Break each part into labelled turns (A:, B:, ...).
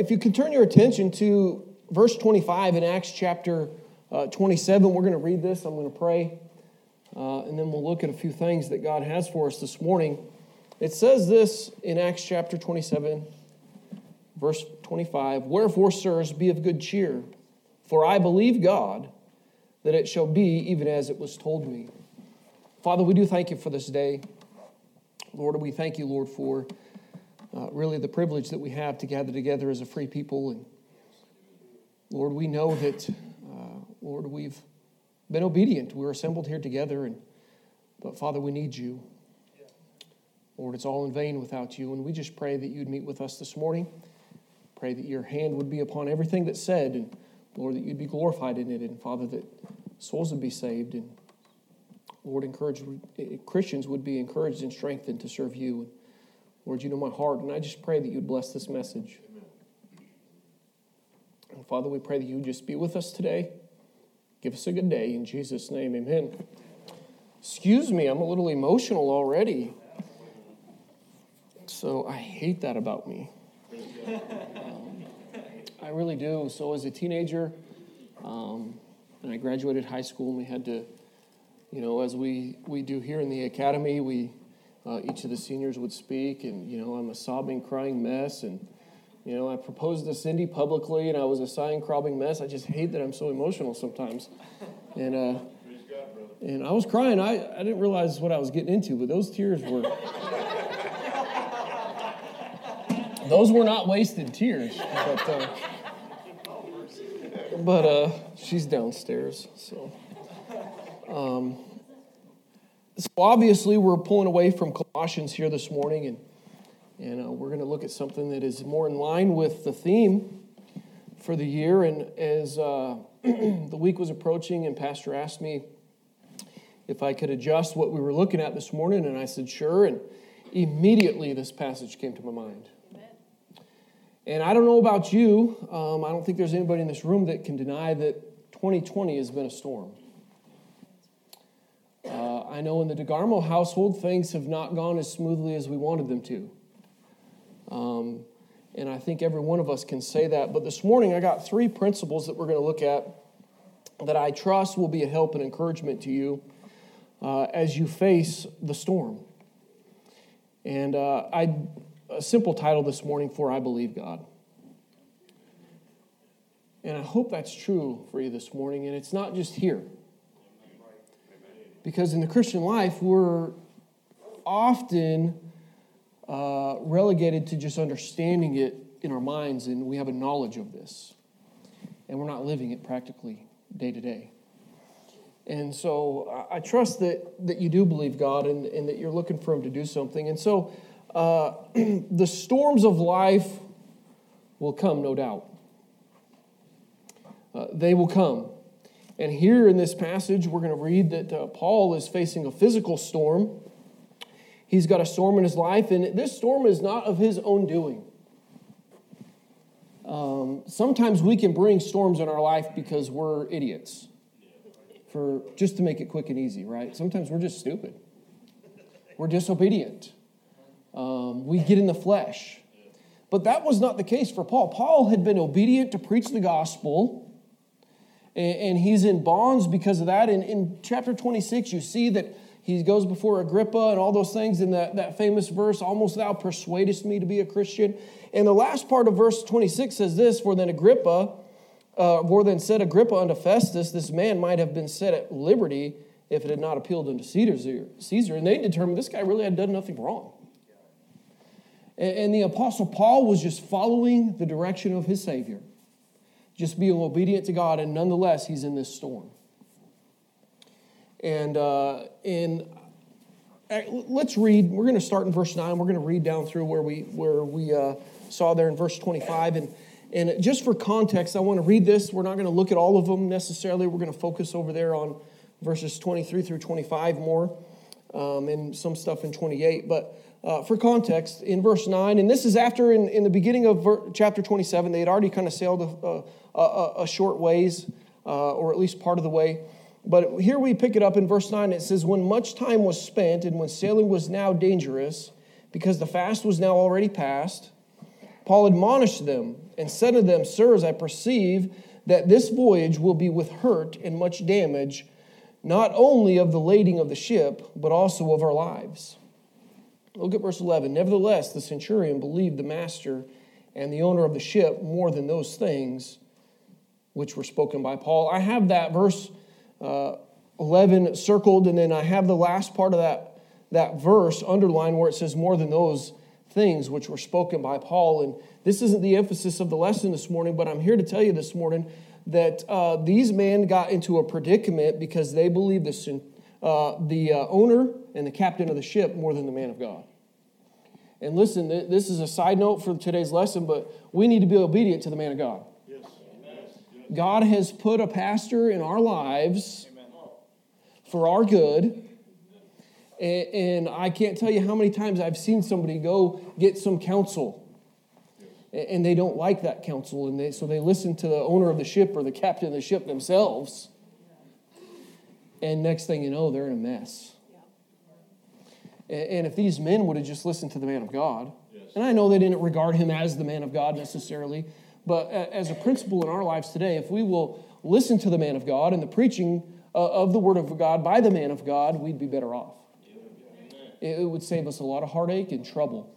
A: if you can turn your attention to verse 25 in Acts chapter uh, 27, we're going to read this. I'm going to pray, uh, and then we'll look at a few things that God has for us this morning. It says this in Acts chapter 27, verse 25 Wherefore, sirs, be of good cheer, for I believe God that it shall be even as it was told me. Father, we do thank you for this day. Lord, we thank you, Lord, for uh, really the privilege that we have to gather together as a free people. And Lord, we know that, uh, Lord, we've been obedient. We're assembled here together, and but Father, we need you. Lord, it's all in vain without you. And we just pray that you'd meet with us this morning. Pray that your hand would be upon everything that's said, and Lord, that you'd be glorified in it, and Father, that souls would be saved, and Lord, encourage Christians would be encouraged and strengthened to serve you. Lord, you know my heart, and I just pray that you'd bless this message. And Father, we pray that you just be with us today. Give us a good day. In Jesus' name, amen. Excuse me, I'm a little emotional already. So I hate that about me. Um, I really do. So as a teenager, um, and I graduated high school, and we had to, you know, as we, we do here in the academy, we uh, each of the seniors would speak, and you know, I'm a sobbing, crying mess, and you know, I proposed to Cindy publicly, and I was a sighing, crying mess. I just hate that I'm so emotional sometimes, and uh, and I was crying. I I didn't realize what I was getting into, but those tears were. those were not wasted tears, but uh, but uh, she's downstairs, so. Um, so obviously, we're pulling away from Colossians here this morning, and, and uh, we're going to look at something that is more in line with the theme for the year. And as uh, the week was approaching, and Pastor asked me if I could adjust what we were looking at this morning, and I said, sure. And immediately, this passage came to my mind. And I don't know about you, um, I don't think there's anybody in this room that can deny that 2020 has been a storm. Uh, I know in the DeGarmo household, things have not gone as smoothly as we wanted them to. Um, and I think every one of us can say that. But this morning, I got three principles that we're going to look at that I trust will be a help and encouragement to you uh, as you face the storm. And uh, I, a simple title this morning for I Believe God. And I hope that's true for you this morning. And it's not just here. Because in the Christian life, we're often uh, relegated to just understanding it in our minds, and we have a knowledge of this. And we're not living it practically day to day. And so I trust that, that you do believe God and, and that you're looking for Him to do something. And so uh, the storms of life will come, no doubt. Uh, they will come. And here in this passage, we're going to read that uh, Paul is facing a physical storm. He's got a storm in his life, and this storm is not of his own doing. Um, sometimes we can bring storms in our life because we're idiots. For just to make it quick and easy, right? Sometimes we're just stupid. We're disobedient. Um, we get in the flesh. But that was not the case for Paul. Paul had been obedient to preach the gospel and he's in bonds because of that. And in chapter 26, you see that he goes before Agrippa and all those things in that, that famous verse, almost thou persuadest me to be a Christian. And the last part of verse 26 says this For then Agrippa, uh, more than said Agrippa unto Festus, this man might have been set at liberty if it had not appealed unto Caesar. Caesar. And they determined this guy really had done nothing wrong. And, and the Apostle Paul was just following the direction of his Savior just being obedient to God, and nonetheless, he's in this storm. And uh, in uh, let's read. We're going to start in verse nine. We're going to read down through where we where we uh, saw there in verse twenty-five. And and just for context, I want to read this. We're not going to look at all of them necessarily. We're going to focus over there on verses twenty-three through twenty-five more, um, and some stuff in twenty-eight. But uh, for context, in verse 9, and this is after in, in the beginning of ver- chapter 27, they had already kind of sailed a, a, a short ways, uh, or at least part of the way. But here we pick it up in verse 9. It says, When much time was spent and when sailing was now dangerous, because the fast was now already past, Paul admonished them and said to them, Sirs, I perceive that this voyage will be with hurt and much damage, not only of the lading of the ship, but also of our lives. Look at verse 11. Nevertheless, the centurion believed the master and the owner of the ship more than those things which were spoken by Paul. I have that verse uh, 11 circled, and then I have the last part of that, that verse underlined where it says more than those things which were spoken by Paul. And this isn't the emphasis of the lesson this morning, but I'm here to tell you this morning that uh, these men got into a predicament because they believed the, uh, the uh, owner and the captain of the ship more than the man of God. And listen, this is a side note for today's lesson, but we need to be obedient to the man of God. Yes. God has put a pastor in our lives Amen. for our good and I can't tell you how many times I've seen somebody go get some counsel and they don't like that counsel and they, so they listen to the owner of the ship or the captain of the ship themselves and next thing you know they're in a mess and if these men would have just listened to the man of god and i know they didn't regard him as the man of god necessarily but as a principle in our lives today if we will listen to the man of god and the preaching uh, of the word of god by the man of god we'd be better off. It would save us a lot of heartache and trouble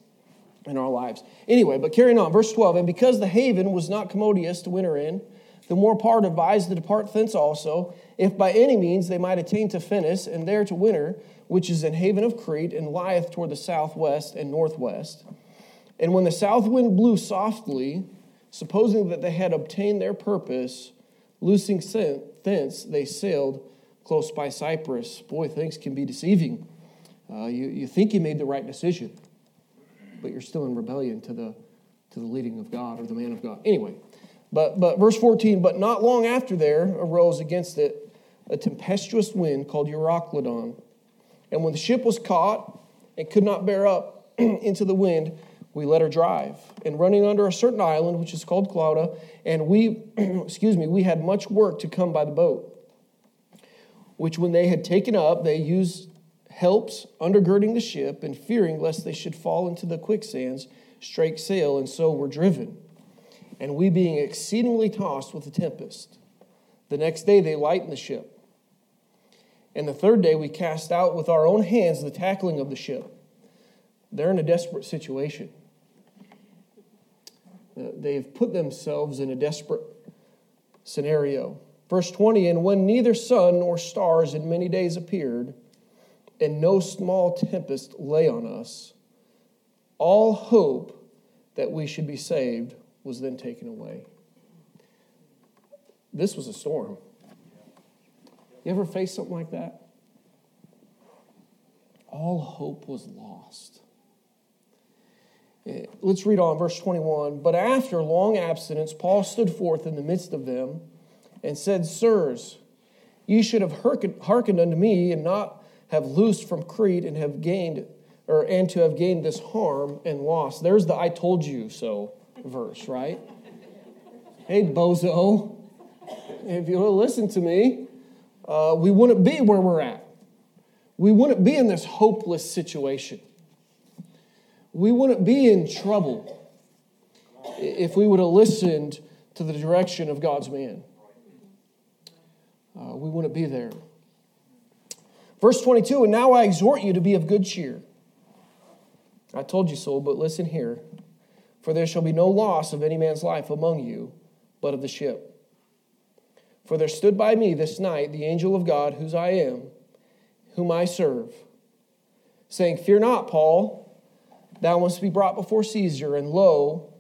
A: in our lives. Anyway, but carrying on, verse 12, and because the haven was not commodious to winter in, the more part advised to depart thence also, if by any means they might attain to Phenice, and there to winter, which is an haven of Crete, and lieth toward the southwest and northwest. And when the south wind blew softly, supposing that they had obtained their purpose, loosing thence, they sailed close by Cyprus. Boy, things can be deceiving. Uh, you, you think you made the right decision, but you're still in rebellion to the, to the leading of God or the man of God. Anyway, but, but verse 14, but not long after there arose against it a tempestuous wind called Euroclydon. And when the ship was caught and could not bear up into the wind, we let her drive. And running under a certain island, which is called Clauda, and we, excuse me, we had much work to come by the boat, which when they had taken up, they used helps undergirding the ship and fearing lest they should fall into the quicksands, strake sail, and so were driven. And we being exceedingly tossed with the tempest. The next day they lightened the ship. And the third day we cast out with our own hands the tackling of the ship. They're in a desperate situation. Uh, they've put themselves in a desperate scenario. Verse 20 And when neither sun nor stars in many days appeared, and no small tempest lay on us, all hope that we should be saved was then taken away. This was a storm. You ever face something like that? All hope was lost. Eh, let's read on, verse 21. But after long abstinence, Paul stood forth in the midst of them and said, Sirs, ye should have hearkened unto me and not have loosed from Crete and have gained, or and to have gained this harm and loss. There's the I told you so verse, right? hey, bozo, if you would listen to me, uh, we wouldn't be where we're at. We wouldn't be in this hopeless situation. We wouldn't be in trouble if we would have listened to the direction of God's man. Uh, we wouldn't be there. Verse 22 And now I exhort you to be of good cheer. I told you so, but listen here. For there shall be no loss of any man's life among you, but of the ship. For there stood by me this night the angel of God, whose I am, whom I serve, saying, Fear not, Paul, thou must be brought before Caesar, and lo,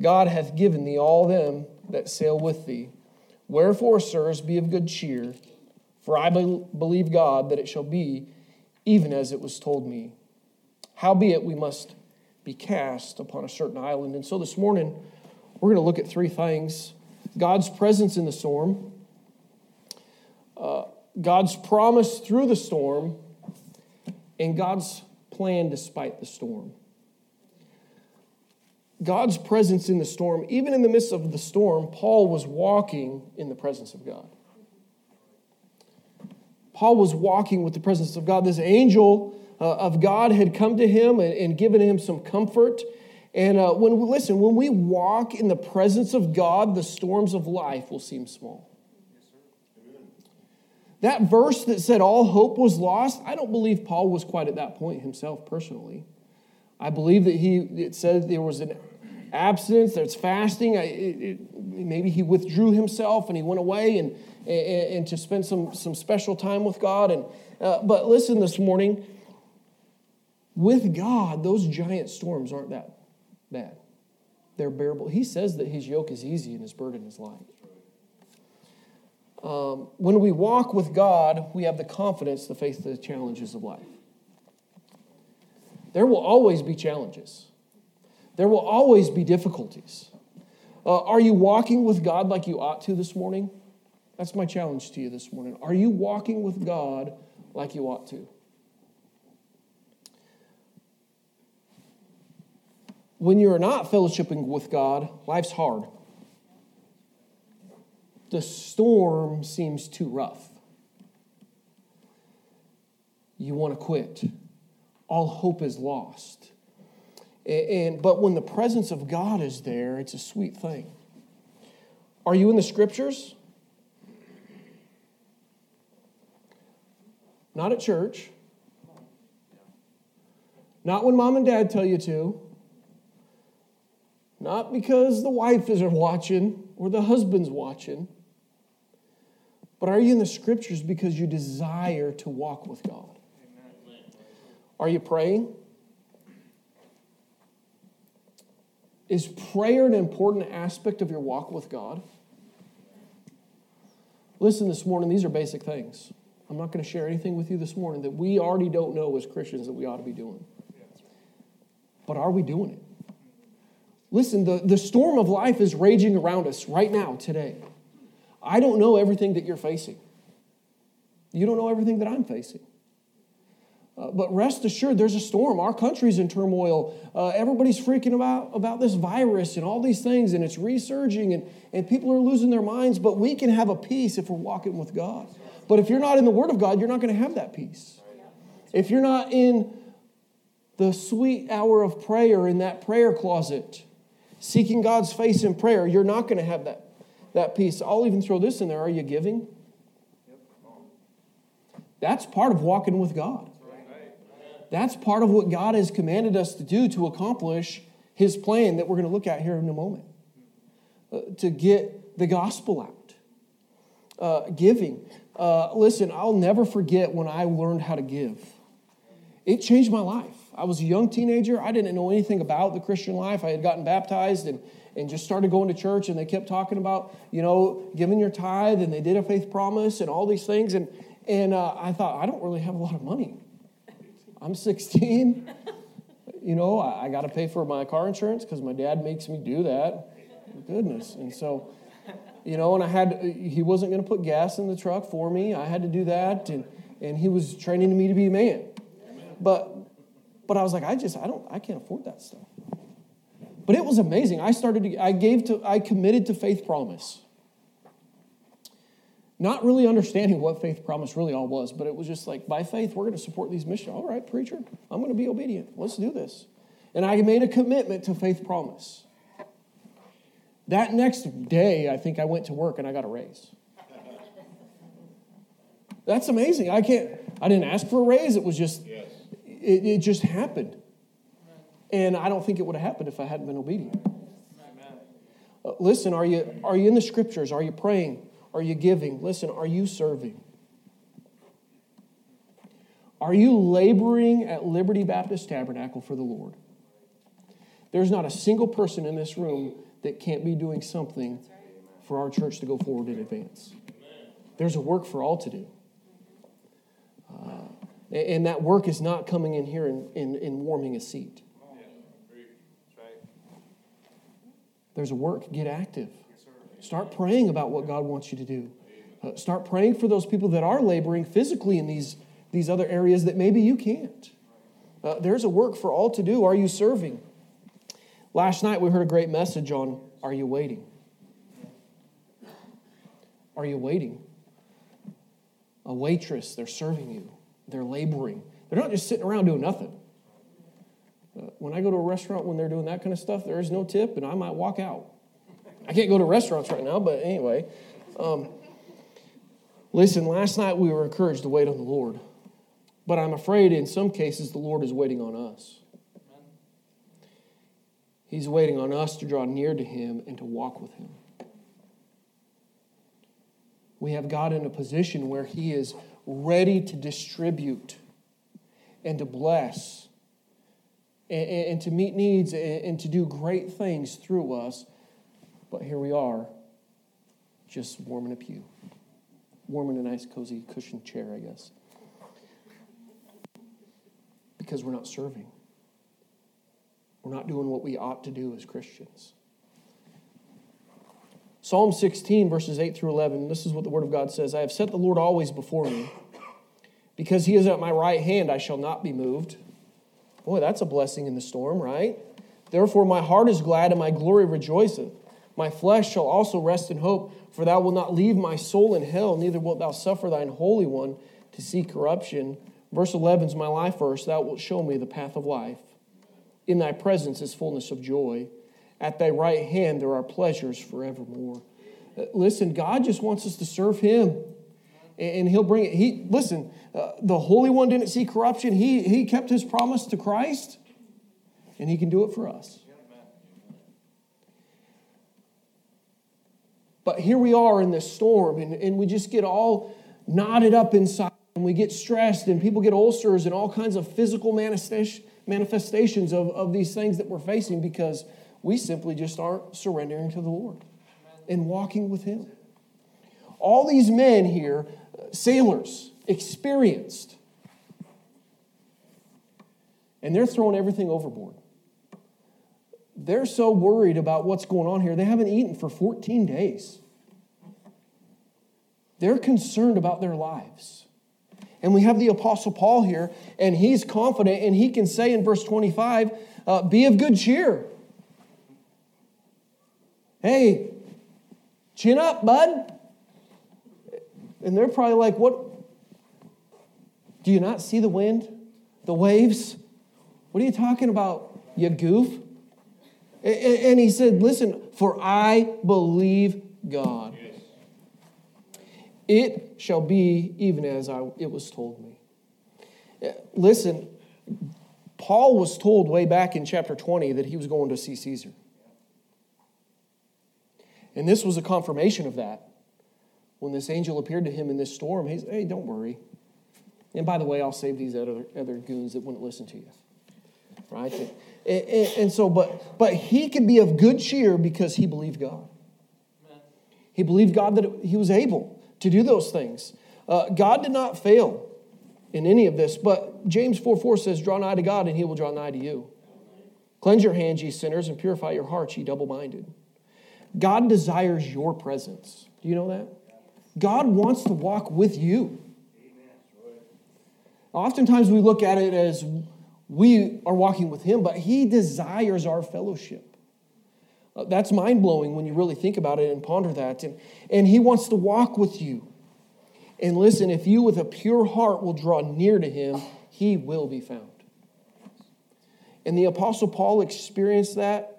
A: God hath given thee all them that sail with thee. Wherefore, sirs, be of good cheer for I believe God that it shall be even as it was told me. Howbeit, we must be cast upon a certain island. And so this morning, we're going to look at three things God's presence in the storm, uh, God's promise through the storm, and God's plan despite the storm. God's presence in the storm, even in the midst of the storm, Paul was walking in the presence of God. Paul was walking with the presence of God. This angel uh, of God had come to him and, and given him some comfort. And uh, when we listen, when we walk in the presence of God, the storms of life will seem small. That verse that said all hope was lost, I don't believe Paul was quite at that point himself personally. I believe that he it said there was an abstinence, there's fasting. It, it, maybe he withdrew himself and he went away and, and, and to spend some, some special time with God. And, uh, but listen this morning, with God, those giant storms aren't that bad. They're bearable. He says that his yoke is easy and his burden is light. Um, when we walk with God, we have the confidence to face the challenges of life. There will always be challenges, there will always be difficulties. Uh, are you walking with God like you ought to this morning? That's my challenge to you this morning. Are you walking with God like you ought to? When you're not fellowshipping with God, life's hard. The storm seems too rough. You want to quit. All hope is lost. And, but when the presence of God is there, it's a sweet thing. Are you in the scriptures? Not at church. Not when mom and dad tell you to. Not because the wife isn't watching or the husband's watching, but are you in the scriptures because you desire to walk with God? Are you praying? Is prayer an important aspect of your walk with God? Listen this morning, these are basic things. I'm not going to share anything with you this morning that we already don't know as Christians that we ought to be doing. But are we doing it? Listen, the, the storm of life is raging around us right now, today. I don't know everything that you're facing. You don't know everything that I'm facing. Uh, but rest assured, there's a storm. Our country's in turmoil. Uh, everybody's freaking about, about this virus and all these things, and it's resurging, and, and people are losing their minds. But we can have a peace if we're walking with God. But if you're not in the Word of God, you're not going to have that peace. If you're not in the sweet hour of prayer in that prayer closet, seeking God's face in prayer, you're not going to have that, that peace. I'll even throw this in there. Are you giving? That's part of walking with God. That's part of what God has commanded us to do to accomplish his plan that we're going to look at here in a moment. Uh, to get the gospel out. Uh, giving. Uh, listen, I'll never forget when I learned how to give. It changed my life. I was a young teenager. I didn't know anything about the Christian life. I had gotten baptized and, and just started going to church, and they kept talking about, you know, giving your tithe, and they did a faith promise and all these things. And, and uh, I thought, I don't really have a lot of money. I'm 16. you know, I, I got to pay for my car insurance because my dad makes me do that. Goodness. And so, you know, and I had, he wasn't going to put gas in the truck for me. I had to do that. And, and he was training me to be a man. But but I was like, I just, I don't, I can't afford that stuff. But it was amazing. I started to, I gave to, I committed to faith promise. Not really understanding what faith promise really all was, but it was just like, by faith, we're going to support these missions. All right, preacher, I'm going to be obedient. Let's do this. And I made a commitment to faith promise. That next day, I think I went to work and I got a raise. That's amazing. I can't, I didn't ask for a raise. It was just. It, it just happened. And I don't think it would have happened if I hadn't been obedient. Uh, listen, are you, are you in the scriptures? Are you praying? Are you giving? Listen, are you serving? Are you laboring at Liberty Baptist Tabernacle for the Lord? There's not a single person in this room that can't be doing something for our church to go forward in advance. There's a work for all to do. And that work is not coming in here and, and, and warming a seat. There's a work. Get active. Start praying about what God wants you to do. Uh, start praying for those people that are laboring physically in these, these other areas that maybe you can't. Uh, there's a work for all to do. Are you serving? Last night we heard a great message on Are you waiting? Are you waiting? A waitress, they're serving you. They're laboring. They're not just sitting around doing nothing. Uh, when I go to a restaurant when they're doing that kind of stuff, there is no tip, and I might walk out. I can't go to restaurants right now, but anyway. Um, listen, last night we were encouraged to wait on the Lord, but I'm afraid in some cases the Lord is waiting on us. He's waiting on us to draw near to Him and to walk with Him. We have God in a position where He is ready to distribute and to bless and, and to meet needs and, and to do great things through us. But here we are, just warming a pew, warming a nice, cozy, cushioned chair, I guess. Because we're not serving. We're not doing what we ought to do as Christians. Psalm 16, verses 8 through 11, this is what the Word of God says I have set the Lord always before me. Because he is at my right hand, I shall not be moved. Boy, that's a blessing in the storm, right? Therefore, my heart is glad and my glory rejoiceth. My flesh shall also rest in hope, for thou wilt not leave my soul in hell, neither wilt thou suffer thine Holy One to see corruption. Verse 11 is my life verse. Thou wilt show me the path of life. In thy presence is fullness of joy. At thy right hand there are pleasures forevermore. Uh, listen, God just wants us to serve him. And he'll bring it. He listen, uh, the Holy One didn't see corruption. He, he kept his promise to Christ, and he can do it for us. But here we are in this storm, and, and we just get all knotted up inside, and we get stressed, and people get ulcers and all kinds of physical manifestations of, of these things that we're facing because we simply just aren't surrendering to the Lord and walking with Him. All these men here, sailors, experienced, and they're throwing everything overboard. They're so worried about what's going on here, they haven't eaten for 14 days. They're concerned about their lives. And we have the Apostle Paul here, and he's confident, and he can say in verse 25, uh, Be of good cheer. Hey, chin up, bud. And they're probably like, What? Do you not see the wind, the waves? What are you talking about, you goof? And he said, Listen, for I believe God. It shall be even as I, it was told me. Eh, listen, Paul was told way back in chapter 20 that he was going to see Caesar. And this was a confirmation of that. When this angel appeared to him in this storm, he's, hey, don't worry. And by the way, I'll save these other, other goons that wouldn't listen to you. Right? And, and, and so, but, but he could be of good cheer because he believed God. He believed God that he was able to do those things. Uh, God did not fail in any of this, but James 4 4 says, Draw nigh to God, and he will draw nigh to you. Cleanse your hands, ye sinners, and purify your hearts, ye double minded. God desires your presence. Do you know that? God wants to walk with you. Oftentimes we look at it as we are walking with Him, but He desires our fellowship. Uh, that's mind blowing when you really think about it and ponder that. And, and He wants to walk with you. And listen, if you with a pure heart will draw near to Him, He will be found. And the Apostle Paul experienced that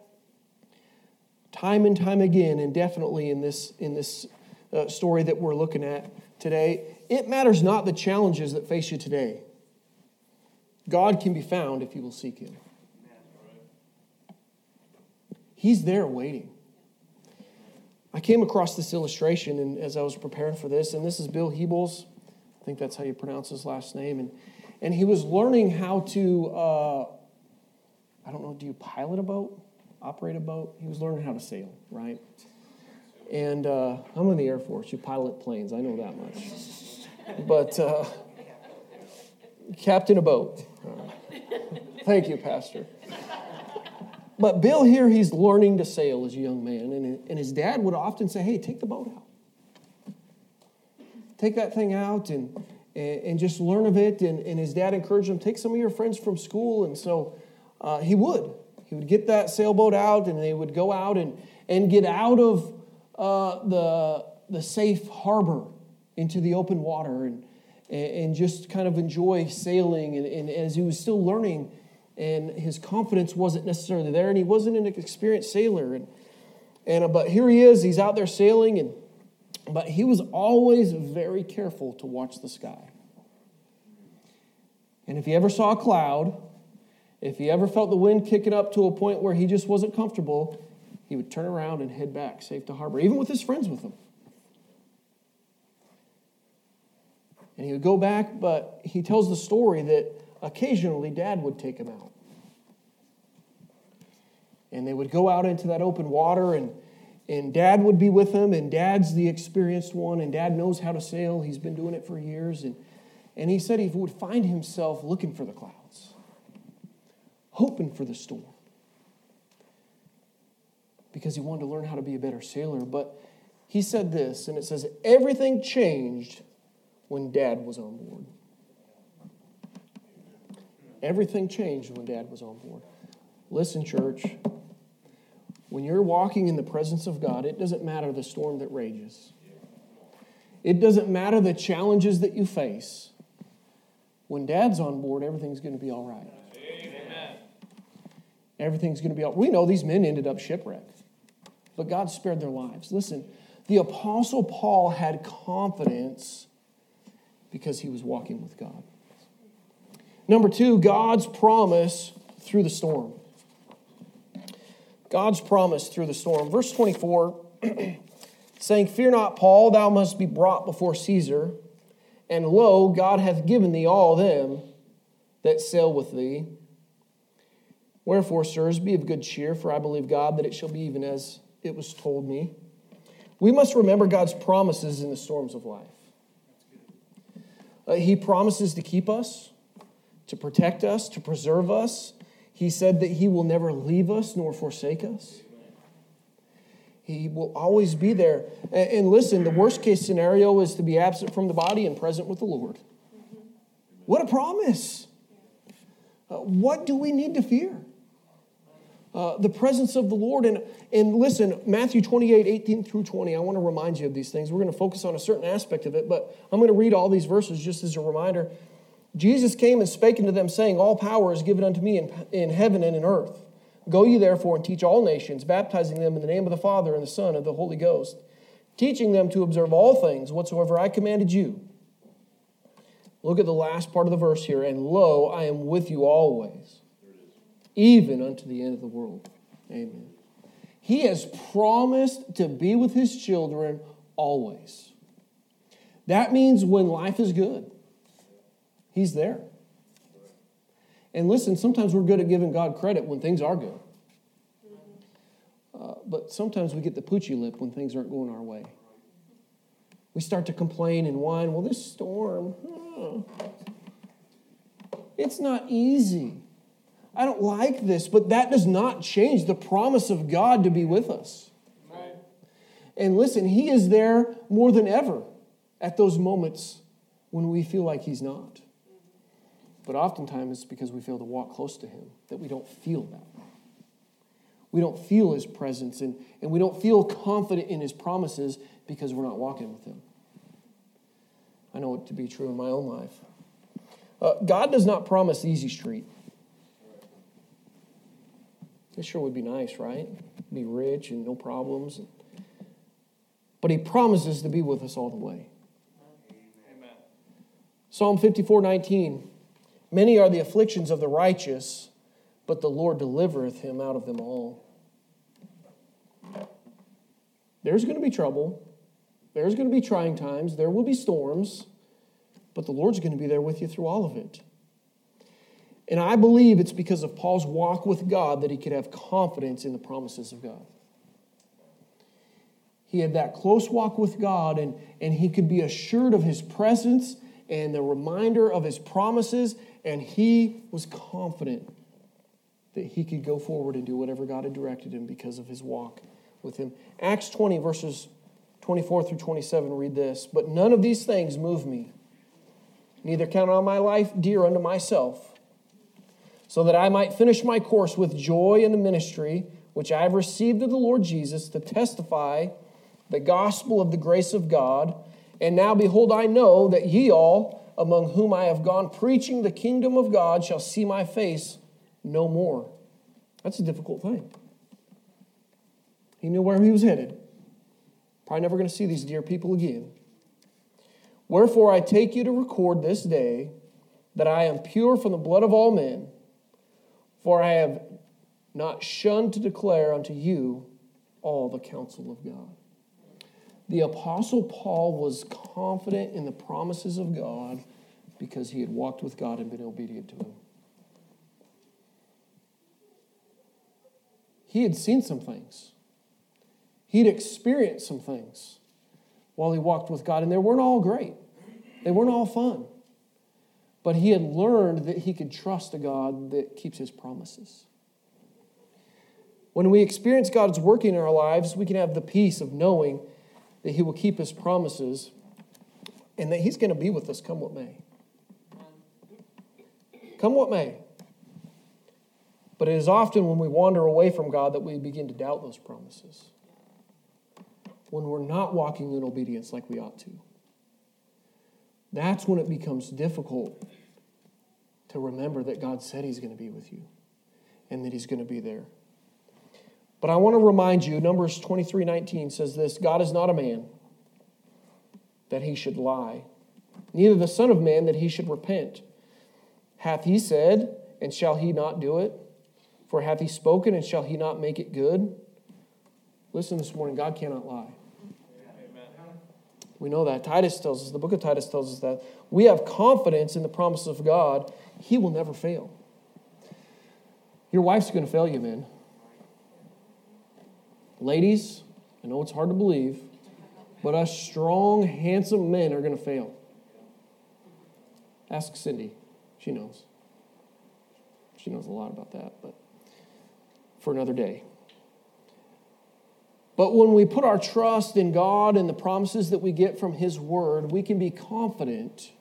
A: time and time again, and definitely in this, in this uh, story that we're looking at today. It matters not the challenges that face you today. God can be found if you will seek Him. He's there waiting. I came across this illustration and as I was preparing for this, and this is Bill Hybels. I think that's how you pronounce his last name. And, and he was learning how to, uh, I don't know, do you pilot a boat? Operate a boat? He was learning how to sail, right? And uh, I'm in the Air Force. You pilot planes. I know that much. But uh, captain a boat. Thank you, Pastor. But Bill here, he's learning to sail as a young man, and, and his dad would often say, Hey, take the boat out. Take that thing out and, and, and just learn of it. And, and his dad encouraged him, Take some of your friends from school. And so uh, he would. He would get that sailboat out, and they would go out and, and get out of uh, the, the safe harbor into the open water and, and just kind of enjoy sailing. And, and as he was still learning, and his confidence wasn't necessarily there, and he wasn't an experienced sailor. And, and uh, but here he is, he's out there sailing, and but he was always very careful to watch the sky. And if he ever saw a cloud, if he ever felt the wind kicking up to a point where he just wasn't comfortable, he would turn around and head back safe to harbor, even with his friends with him. And he would go back, but he tells the story that occasionally dad would take him out. And they would go out into that open water, and, and dad would be with them, and dad's the experienced one, and dad knows how to sail. He's been doing it for years. And, and he said he would find himself looking for the clouds, hoping for the storm, because he wanted to learn how to be a better sailor. But he said this, and it says, Everything changed when dad was on board. Everything changed when dad was on board. Listen, church, when you're walking in the presence of God, it doesn't matter the storm that rages, it doesn't matter the challenges that you face. When dad's on board, everything's going to be all right. Everything's going to be We know these men ended up shipwrecked, but God spared their lives. Listen, the Apostle Paul had confidence because he was walking with God. Number two, God's promise through the storm. God's promise through the storm. Verse 24, saying, Fear not, Paul, thou must be brought before Caesar. And lo, God hath given thee all them that sail with thee. Wherefore, sirs, be of good cheer, for I believe God that it shall be even as it was told me. We must remember God's promises in the storms of life. Uh, he promises to keep us, to protect us, to preserve us. He said that He will never leave us nor forsake us. He will always be there. And, and listen, the worst case scenario is to be absent from the body and present with the Lord. What a promise! Uh, what do we need to fear? Uh, the presence of the Lord. And, and listen, Matthew 28, 18 through 20, I want to remind you of these things. We're going to focus on a certain aspect of it, but I'm going to read all these verses just as a reminder. Jesus came and spake unto them, saying, All power is given unto me in, in heaven and in earth. Go ye therefore and teach all nations, baptizing them in the name of the Father and the Son and the Holy Ghost, teaching them to observe all things whatsoever I commanded you. Look at the last part of the verse here. And lo, I am with you always even unto the end of the world. Amen. He has promised to be with his children always. That means when life is good, he's there. And listen, sometimes we're good at giving God credit when things are good. Uh, but sometimes we get the poochy lip when things aren't going our way. We start to complain and whine, well, this storm, it's not easy. I don't like this, but that does not change the promise of God to be with us. Right. And listen, He is there more than ever at those moments when we feel like He's not. But oftentimes it's because we fail to walk close to Him that we don't feel that. We don't feel His presence and, and we don't feel confident in His promises because we're not walking with Him. I know it to be true in my own life. Uh, God does not promise easy street. It sure would be nice, right? Be rich and no problems. But he promises to be with us all the way. Amen. Psalm 54 19. Many are the afflictions of the righteous, but the Lord delivereth him out of them all. There's going to be trouble. There's going to be trying times. There will be storms, but the Lord's going to be there with you through all of it. And I believe it's because of Paul's walk with God that he could have confidence in the promises of God. He had that close walk with God, and, and he could be assured of his presence and the reminder of his promises, and he was confident that he could go forward and do whatever God had directed him because of his walk with him. Acts 20, verses 24 through 27, read this But none of these things move me, neither count on my life dear unto myself so that I might finish my course with joy in the ministry which I have received of the Lord Jesus to testify the gospel of the grace of God. And now, behold, I know that ye all, among whom I have gone preaching the kingdom of God, shall see my face no more. That's a difficult thing. He knew where he was headed. Probably never going to see these dear people again. Wherefore I take you to record this day that I am pure from the blood of all men, for I have not shunned to declare unto you all the counsel of God. The Apostle Paul was confident in the promises of God because he had walked with God and been obedient to him. He had seen some things, he'd experienced some things while he walked with God, and they weren't all great, they weren't all fun. But he had learned that he could trust a God that keeps his promises. When we experience God's working in our lives, we can have the peace of knowing that He will keep His promises and that He's going to be with us come what may. Come what may. But it is often when we wander away from God that we begin to doubt those promises. When we're not walking in obedience like we ought to. That's when it becomes difficult to remember that God said He's going to be with you and that He's going to be there. But I want to remind you, Numbers 23 19 says this God is not a man that he should lie, neither the Son of Man that he should repent. Hath he said, and shall he not do it? For hath he spoken, and shall he not make it good? Listen this morning, God cannot lie. We know that. Titus tells us, the book of Titus tells us that we have confidence in the promises of God. He will never fail. Your wife's going to fail you, man. Ladies, I know it's hard to believe, but us strong, handsome men are going to fail. Ask Cindy. She knows. She knows a lot about that, but for another day. But when we put our trust in God and the promises that we get from His Word, we can be confident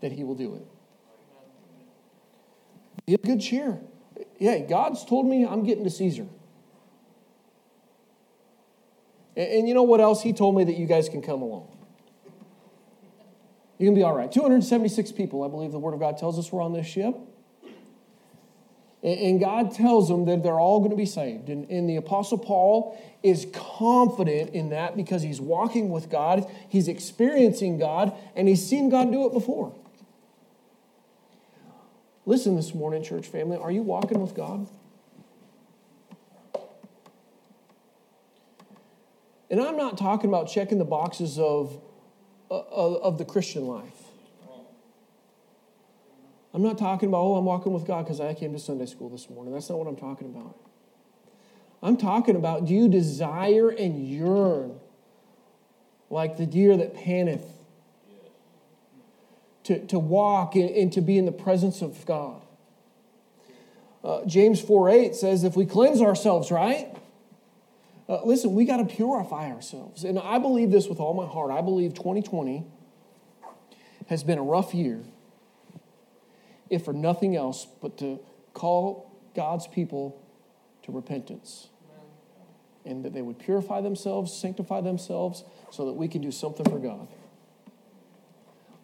A: that He will do it. Be of good cheer. Yeah, God's told me I'm getting to Caesar. And, and you know what else? He told me that you guys can come along. You can be all right. 276 people, I believe the Word of God tells us, were on this ship. And God tells them that they're all going to be saved. And, and, the Apostle Paul is confident in that because he's walking with God, he's experiencing God, and he's seen God do it before. Listen this morning, church family, are you walking with God? And I'm not talking about checking the boxes of, uh, of the Christian life. I'm not talking about, oh, I'm walking with God because I came to Sunday school this morning. That's not what I'm talking about. I'm talking about do you desire and yearn like the deer that panteth to, to walk and, and to be in the presence of God? Uh, James 4 8 says, if we cleanse ourselves, right? Uh, listen, we got to purify ourselves. And I believe this with all my heart. I believe 2020 has been a rough year, if for nothing else but to call God's people to repentance. And that they would purify themselves, sanctify themselves, so that we can do something for God.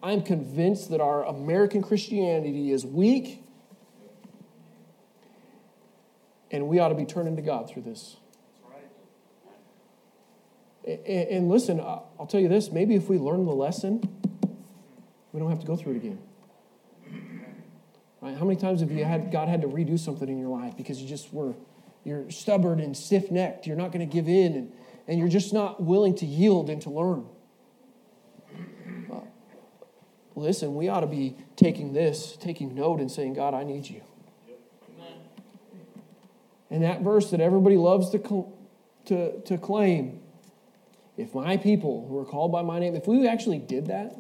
A: I'm convinced that our American Christianity is weak, and we ought to be turning to God through this. And listen, I'll tell you this maybe if we learn the lesson, we don't have to go through it again. Right? How many times have you had God had to redo something in your life because you just were you're stubborn and stiff-necked, you're not going to give in and, and you're just not willing to yield and to learn. Listen, we ought to be taking this, taking note and saying, God, I need you. And that verse that everybody loves to, to, to claim, if my people who are called by my name, if we actually did that,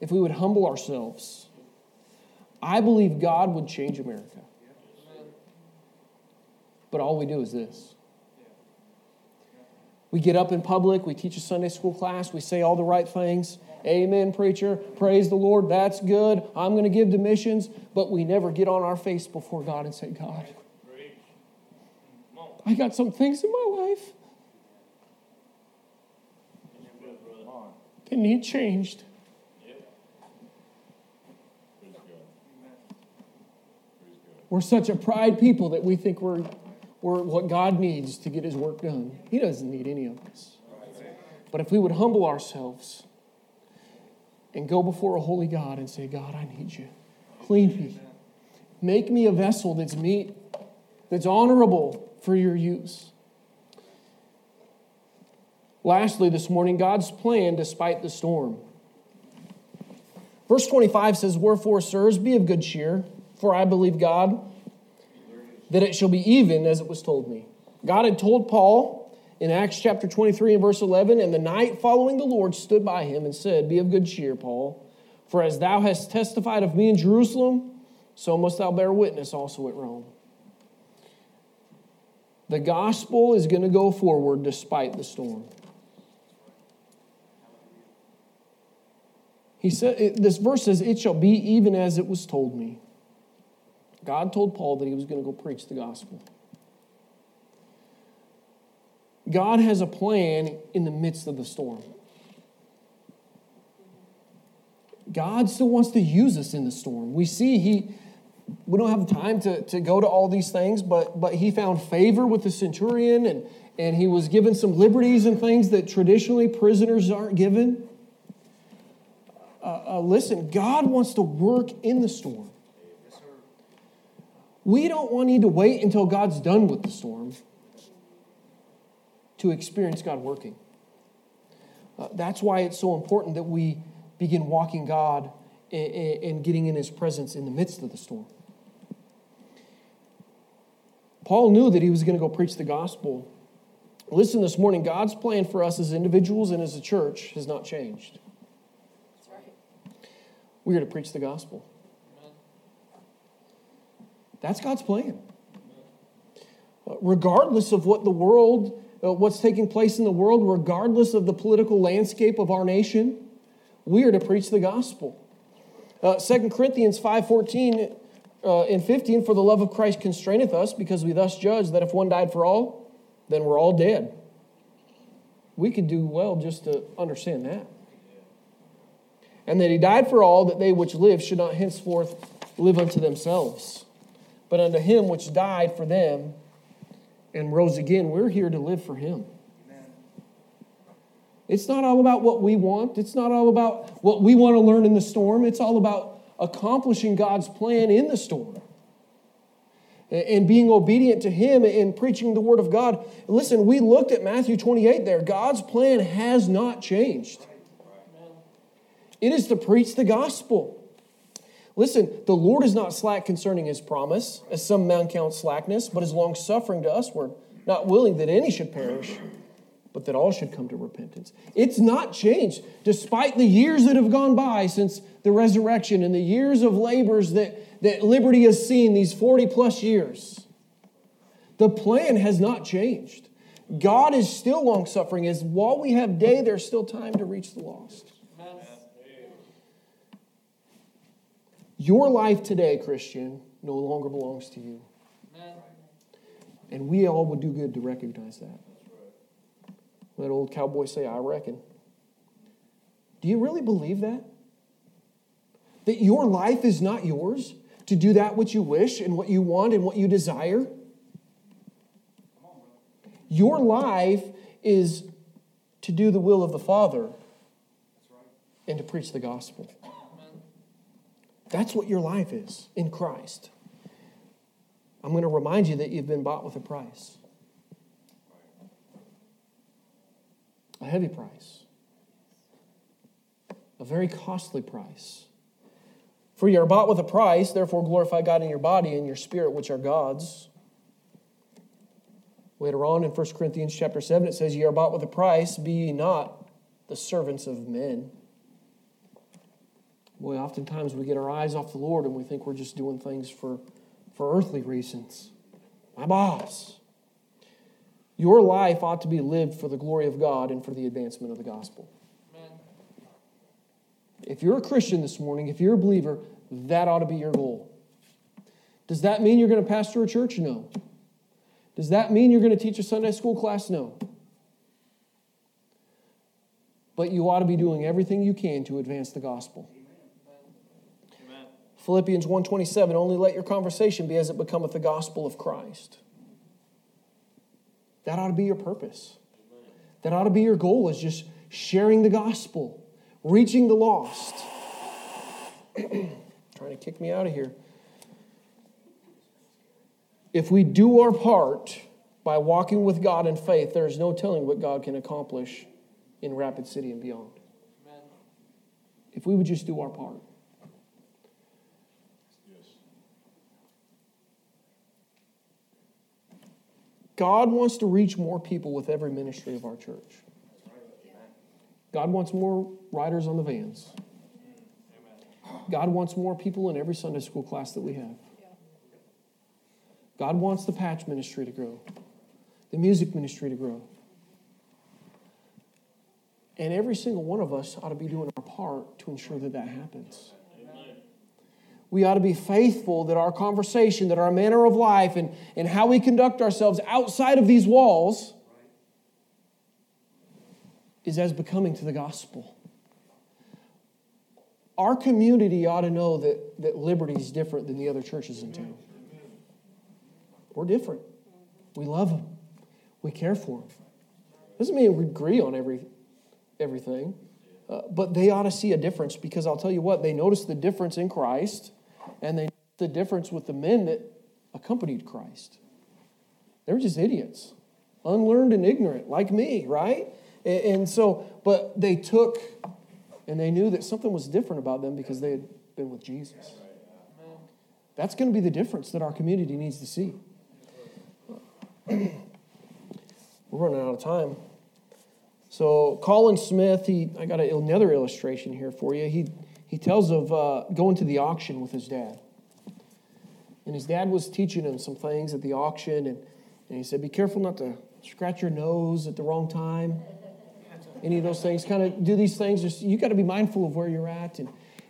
A: if we would humble ourselves, I believe God would change America. But all we do is this. We get up in public, we teach a Sunday school class, we say all the right things. Amen, preacher. Praise the Lord. That's good. I'm going to give to missions. But we never get on our face before God and say, God, I got some things in my life that need changed. We're such a pride people that we think we're, we're what God needs to get his work done. He doesn't need any of us. But if we would humble ourselves and go before a holy God and say, God, I need you. Clean me. Make me a vessel that's meet, that's honorable for your use. Lastly, this morning, God's plan despite the storm. Verse 25 says, Wherefore, sirs, be of good cheer, for I believe God that it shall be even as it was told me. God had told Paul in Acts chapter 23 and verse 11, And the night following the Lord stood by him and said, Be of good cheer, Paul, for as thou hast testified of me in Jerusalem, so must thou bear witness also at Rome. The gospel is going to go forward despite the storm. He said, this verse says, It shall be even as it was told me. God told Paul that he was going to go preach the gospel. God has a plan in the midst of the storm. God still wants to use us in the storm. We see he, we don't have time to, to go to all these things, but, but he found favor with the centurion and, and he was given some liberties and things that traditionally prisoners aren't given. Uh, uh, listen, God wants to work in the storm. We don't want need to wait until God's done with the storm to experience God working. Uh, that's why it's so important that we begin walking God and, getting in His presence in the midst of the storm. Paul knew that he was going to go preach the gospel. Listen, this morning, God's plan for us as individuals and as a church has not changed. That's right. We're to preach the gospel. That's God's plan. Regardless of what the world, uh, what's taking place in the world, regardless of the political landscape of our nation, we are to preach the gospel. Uh, 2 Corinthians 5.14 uh, and 15, For the love of Christ constraineth us, because we thus judge that if one died for all, then we're all dead. We could do well just to understand that. And that he died for all, that they which live should not henceforth live unto themselves but unto him which died for them and rose again. We're here to live for him. It's not all about what we want. It's not all about what we want to learn in the storm. It's all about accomplishing God's plan in the storm and being obedient to Him and preaching the Word of God. Listen, we looked at Matthew 28 there. God's plan has not changed, it is to preach the gospel. Listen, the Lord is not slack concerning his promise, as some men count slackness, but is long suffering to usward, not willing that any should perish, but that all should come to repentance. It's not changed, despite the years that have gone by since the resurrection and the years of labors that, that liberty has seen, these 40 plus years. The plan has not changed. God is still long suffering, as while we have day, there's still time to reach the lost. Your life today, Christian, no longer belongs to you. And we all would do good to recognize that. Let old cowboy say, I reckon. Do you really believe that? That your life is not yours to do that which you wish and what you want and what you desire? Your life is to do the will of the Father and to preach the gospel. That's what your life is in Christ. I'm going to remind you that you've been bought with a price a heavy price, a very costly price. For you are bought with a price, therefore glorify God in your body and your spirit, which are God's. Later on in 1 Corinthians chapter 7, it says, Ye are bought with a price, be ye not the servants of men. Boy, oftentimes we get our eyes off the Lord and we think we're just doing things for, for earthly reasons. My boss. Your life ought to be lived for the glory of God and for the advancement of the gospel. Amen. If you're a Christian this morning, if you're a believer, that ought to be your goal. Does that mean you're going to pastor a church? No. Does that mean you're going to teach a Sunday school class? No. But you ought to be doing everything you can to advance the gospel. Philippians 1:27, only let your conversation be as it becometh the gospel of Christ. That ought to be your purpose. That ought to be your goal is just sharing the gospel, reaching the lost. Trying to kick me out of here. If we do our part by walking with God in faith, there is no telling what God can accomplish in Rapid City and beyond. Amen. If we would just do our part. God wants to reach more people with every ministry of our church. God wants more riders on the vans. God wants more people in every Sunday school class that we have. God wants the patch ministry to grow, the music ministry to grow. And every single one of us ought to be doing our part to ensure that that happens. We ought to be faithful that our conversation, that our manner of life, and, and how we conduct ourselves outside of these walls is as becoming to the gospel. Our community ought to know that, that Liberty is different than the other churches in town. We're different. We love them. We care for them. Doesn't mean we agree on every, everything, uh, but they ought to see a difference because I'll tell you what, they notice the difference in Christ and they the difference with the men that accompanied Christ. They were just idiots, unlearned and ignorant, like me, right? And, and so, but they took and they knew that something was different about them because they had been with Jesus. That's going to be the difference that our community needs to see. We're running out of time. So Colin Smith, he, I got another illustration here for you. He, he tells of uh, going to the auction with his dad. And his dad was teaching him some things at the auction, and, and he said, Be careful not to scratch your nose at the wrong time any of those things. Kind of do these things. Just you got to be mindful of where you're at. And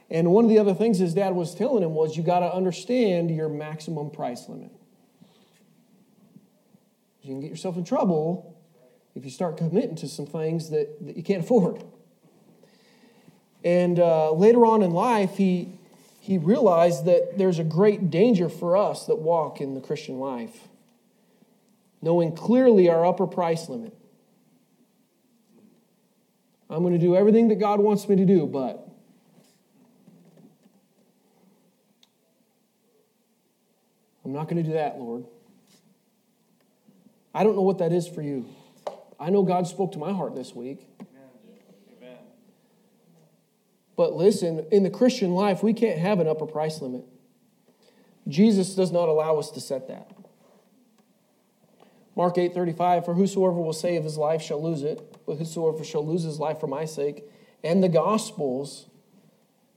A: and one of the other things his dad was telling him was you got to understand your maximum price limit. You can get yourself in trouble if you start committing to some things that, that you can't afford. And uh, later on in life, he, he realized that there's a great danger for us that walk in the Christian life, knowing clearly our upper price limit. I'm going to do everything that God wants me to do, but I'm not going to do that, Lord. I don't know what that is for you. I know God spoke to my heart this week. But listen, in the Christian life, we can't have an upper price limit. Jesus does not allow us to set that. Mark 8:35 For whosoever will save his life shall lose it, but whosoever shall lose his life for my sake and the gospel's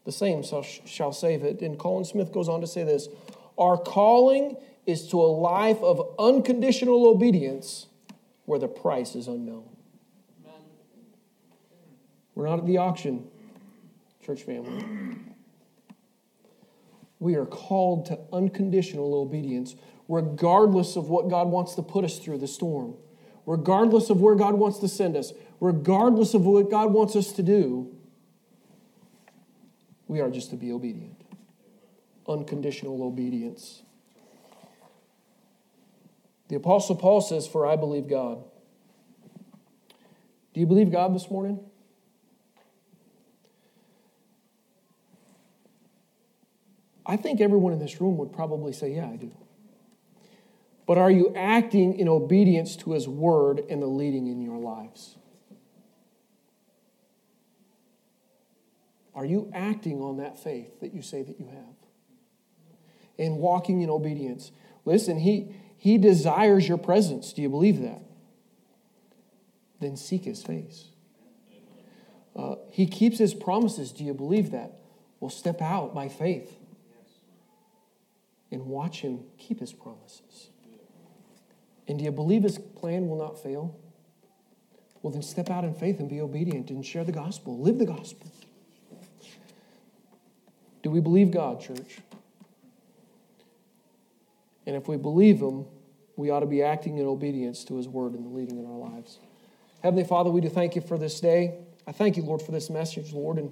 A: the same shall, shall save it. And Colin Smith goes on to say this, our calling is to a life of unconditional obedience where the price is unknown. We're not at the auction, church family. We are called to unconditional obedience regardless of what God wants to put us through the storm, regardless of where God wants to send us, regardless of what God wants us to do, we are just to be obedient. Unconditional obedience. The Apostle Paul says, For I believe God. Do you believe God this morning? I think everyone in this room would probably say, Yeah, I do. But are you acting in obedience to His word and the leading in your lives? Are you acting on that faith that you say that you have? And walking in obedience. Listen, He, he desires your presence. Do you believe that? Then seek His face. Uh, he keeps His promises. Do you believe that? Well, step out by faith and watch Him keep His promises. And do you believe his plan will not fail? Well, then step out in faith and be obedient and share the gospel. Live the gospel. Do we believe God, church? And if we believe him, we ought to be acting in obedience to his word and the leading in our lives. Heavenly Father, we do thank you for this day. I thank you, Lord, for this message, Lord. And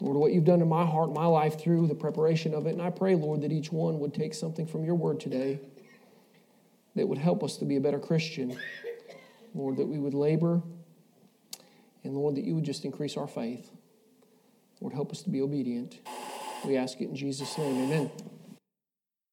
A: Lord, what you've done in my heart, my life through the preparation of it. And I pray, Lord, that each one would take something from your word today that would help us to be a better Christian. Lord, that we would labor. And Lord, that you would just increase our faith. Lord, help us to be obedient. We ask it in Jesus' name. Amen.